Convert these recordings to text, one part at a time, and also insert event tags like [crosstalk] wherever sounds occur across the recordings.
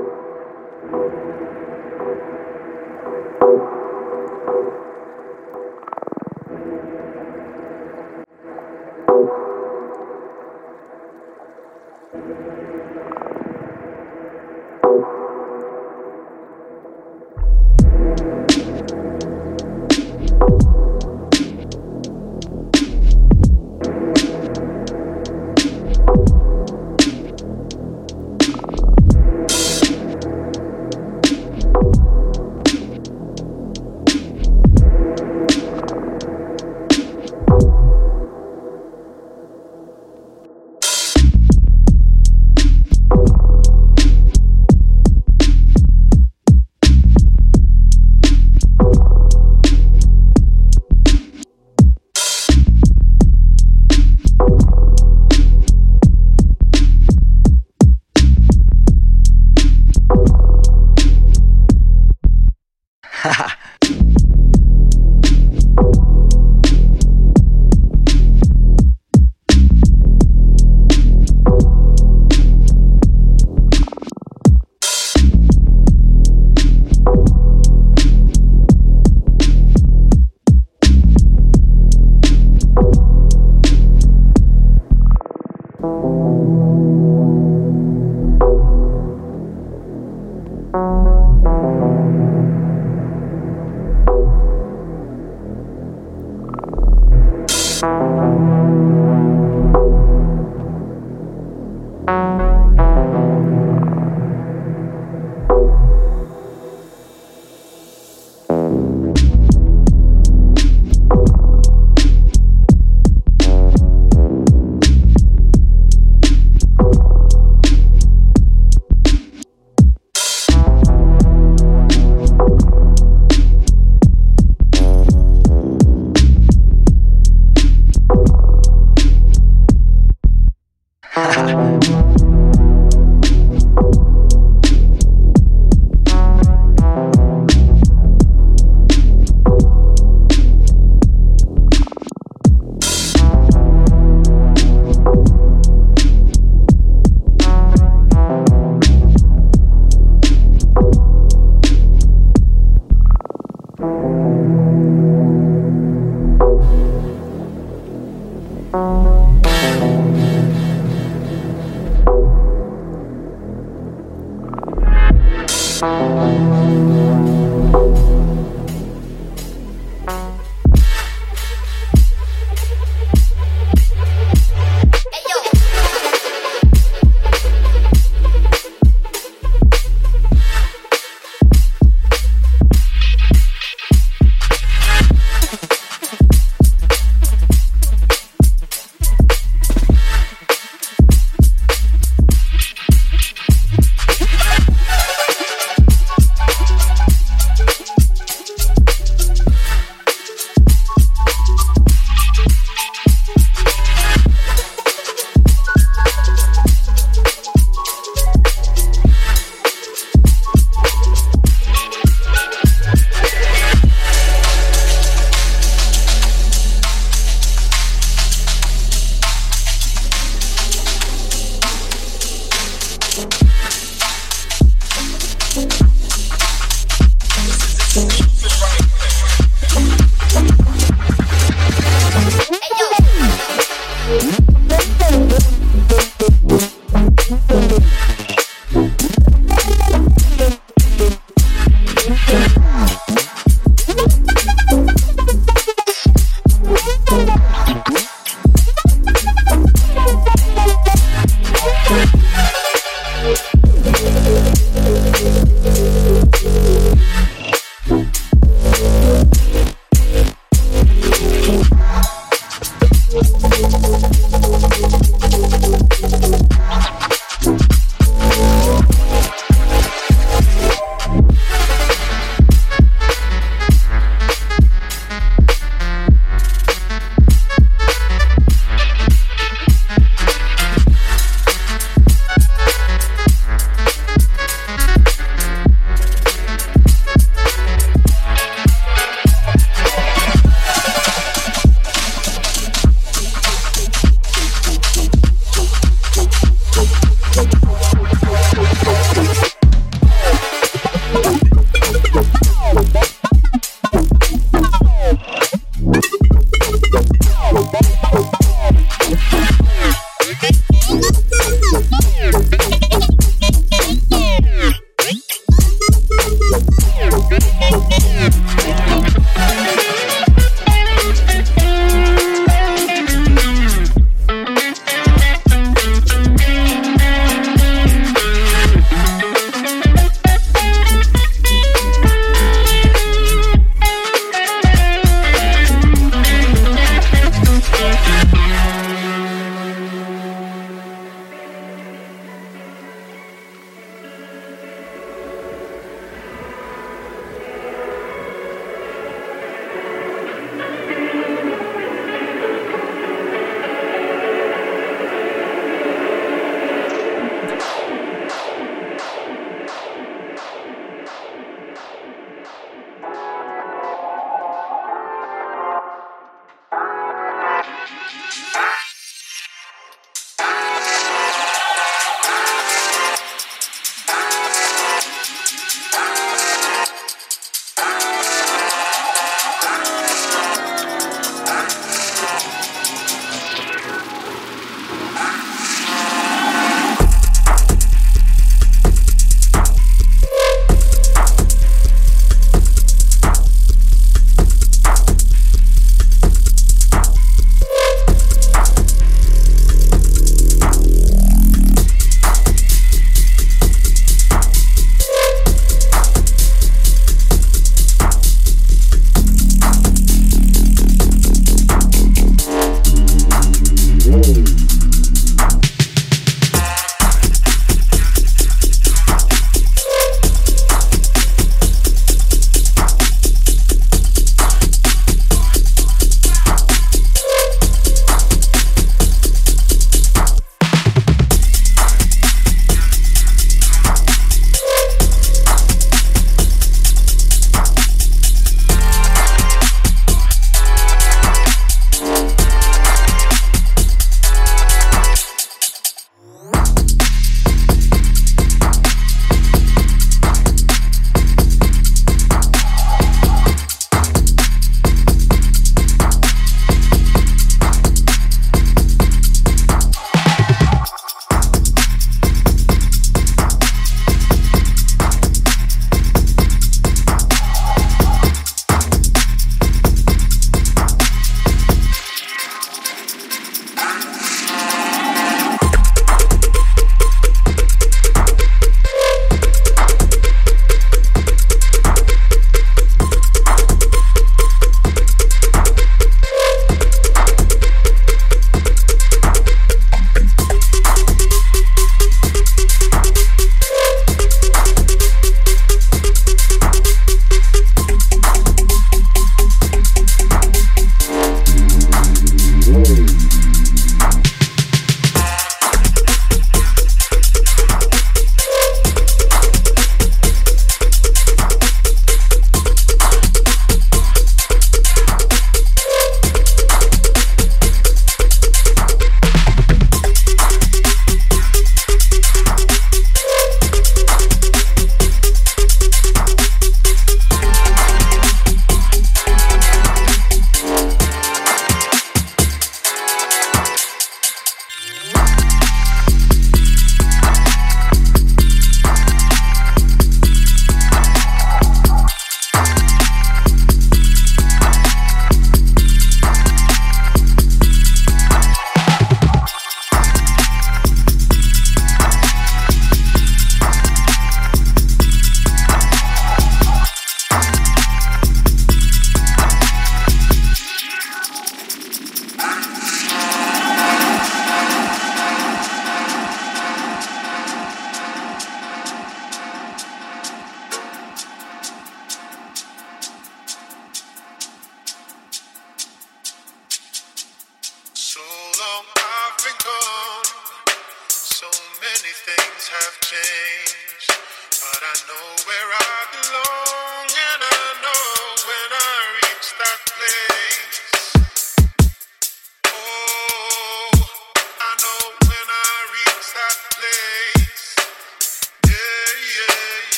ああ。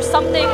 Thank you.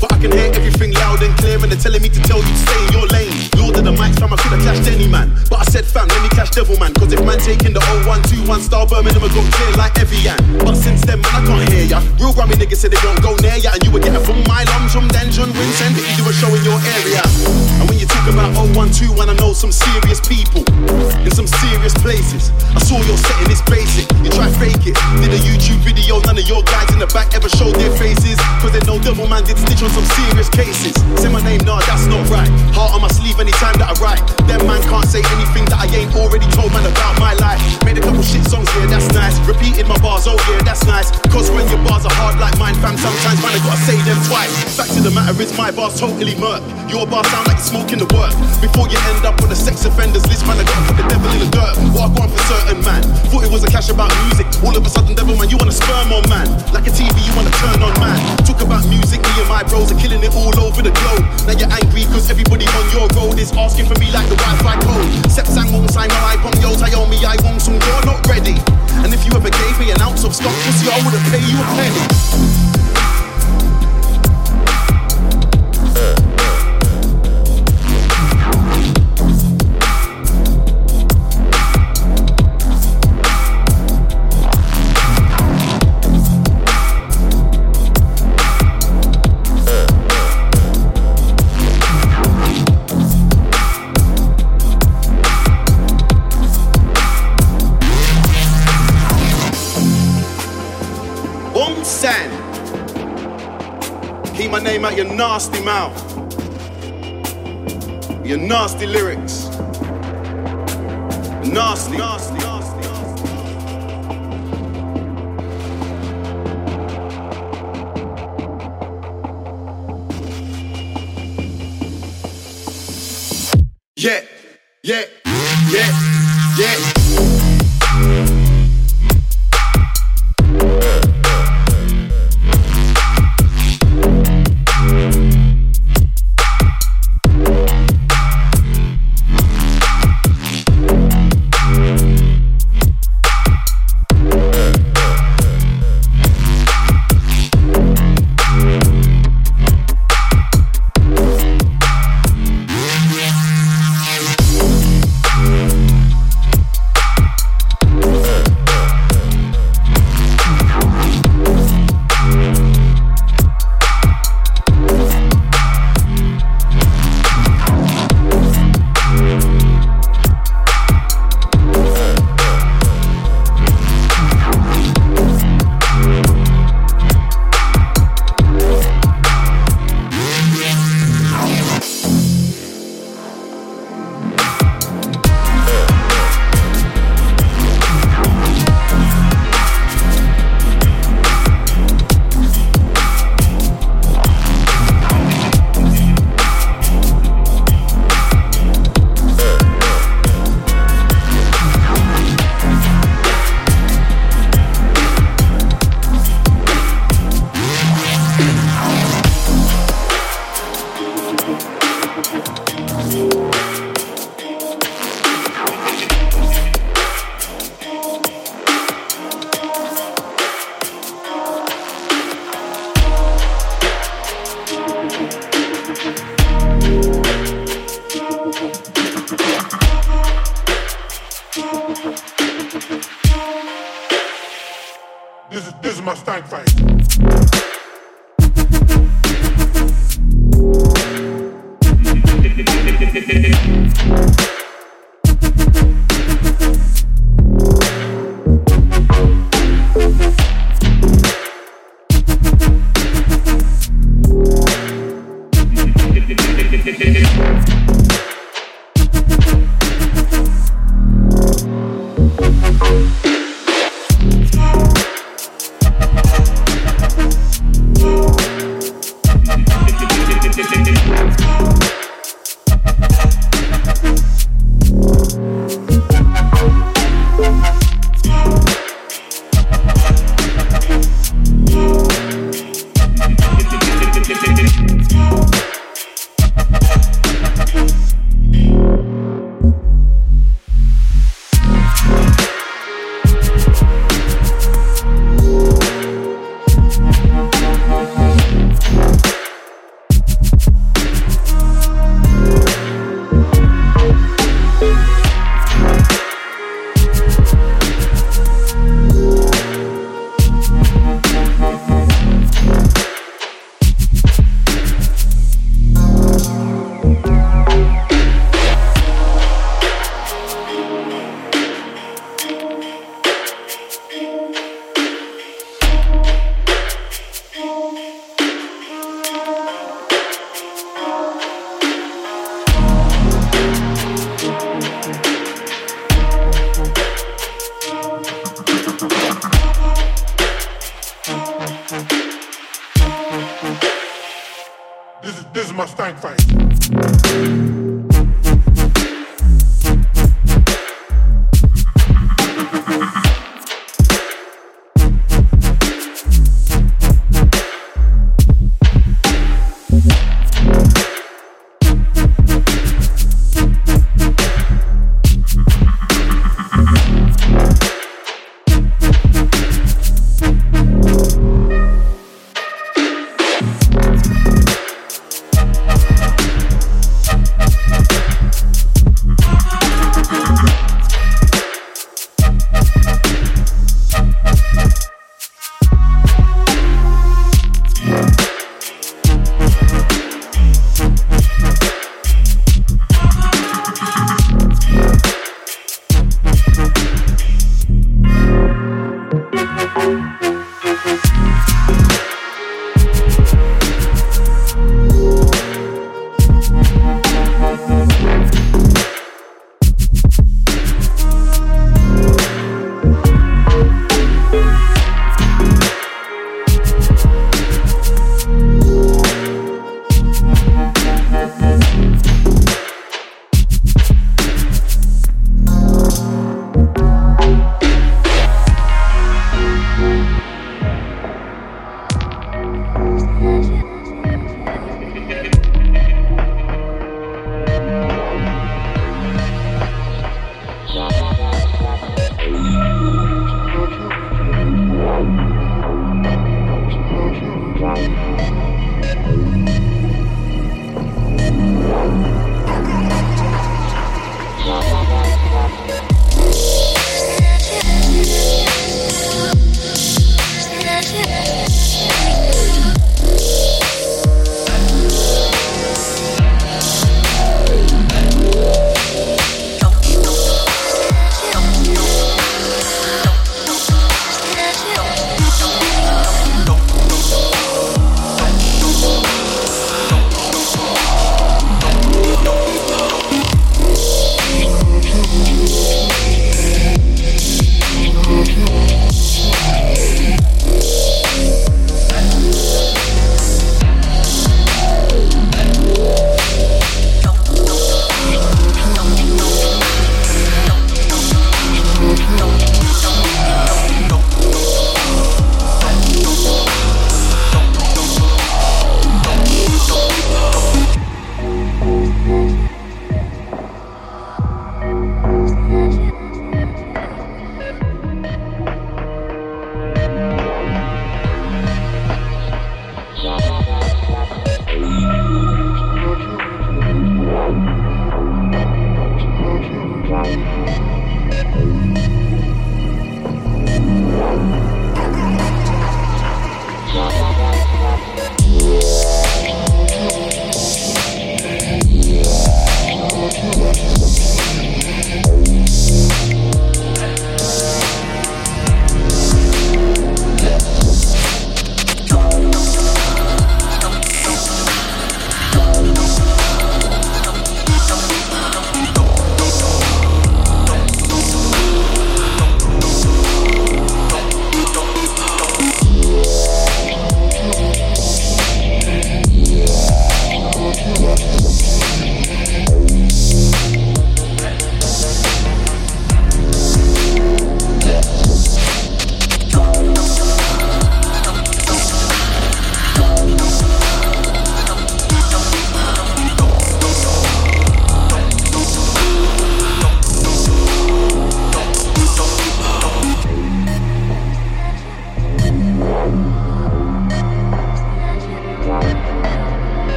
But I can hear everything loud and clear, and they're telling me to tell you to stay in your lane. Lord of the mics, fam, I could have clashed any man. But I said, fam, let me clash Devilman. Cause if man taking the old 0121 star Birmingham, I go clear like Evian. But since then, man, I can't hear ya. Real Grammy niggas said they don't go near ya. And you were getting from my lungs from Dungeon Vincent, if you do a show in your area about 012 when I know some serious people in some serious places. I saw your setting, it's basic. You try fake it. Did a YouTube video, none of your guys in the back ever showed their faces. Cause they know Devilman did stitch on some serious cases. Say my name, nah, that's not right. Heart on my sleeve anytime that I write. That man can't say anything that I ain't already told man about my life. Made a couple shit songs, yeah, that's nice. Repeated my bars, oh yeah, that's nice. Cause when your bars are hard like mine, fam, sometimes man, I gotta say them twice. Fact of the matter is, my bars totally murk. Your bars sound like you're smoking the work. Before you end up on the sex offenders list, man, I got the devil in the dirt. What I want for certain, man. Thought it was a cash about music. All of a sudden, devil, man, you want to sperm on, man. Like a TV, you want to turn on, man. Talk about music, me and my bros are killing it all over the globe. Now you're angry because everybody on your road is asking for me like the Wi-Fi code. Sepsang won't sign my iPhone, yo, Tayomi, I won't soon, you're not ready. And if you ever gave me an ounce of stock, pussy, I would've paid you a penny. my name out your nasty mouth. Your nasty lyrics. Nasty. Nasty. Nasty. Yeah, yeah, yeah, yeah.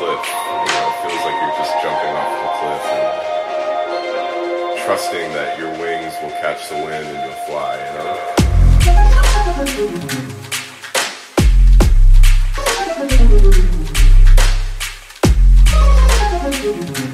cliff. You know, it feels like you're just jumping off the cliff and trusting that your wings will catch the wind and you'll fly, you know? [laughs]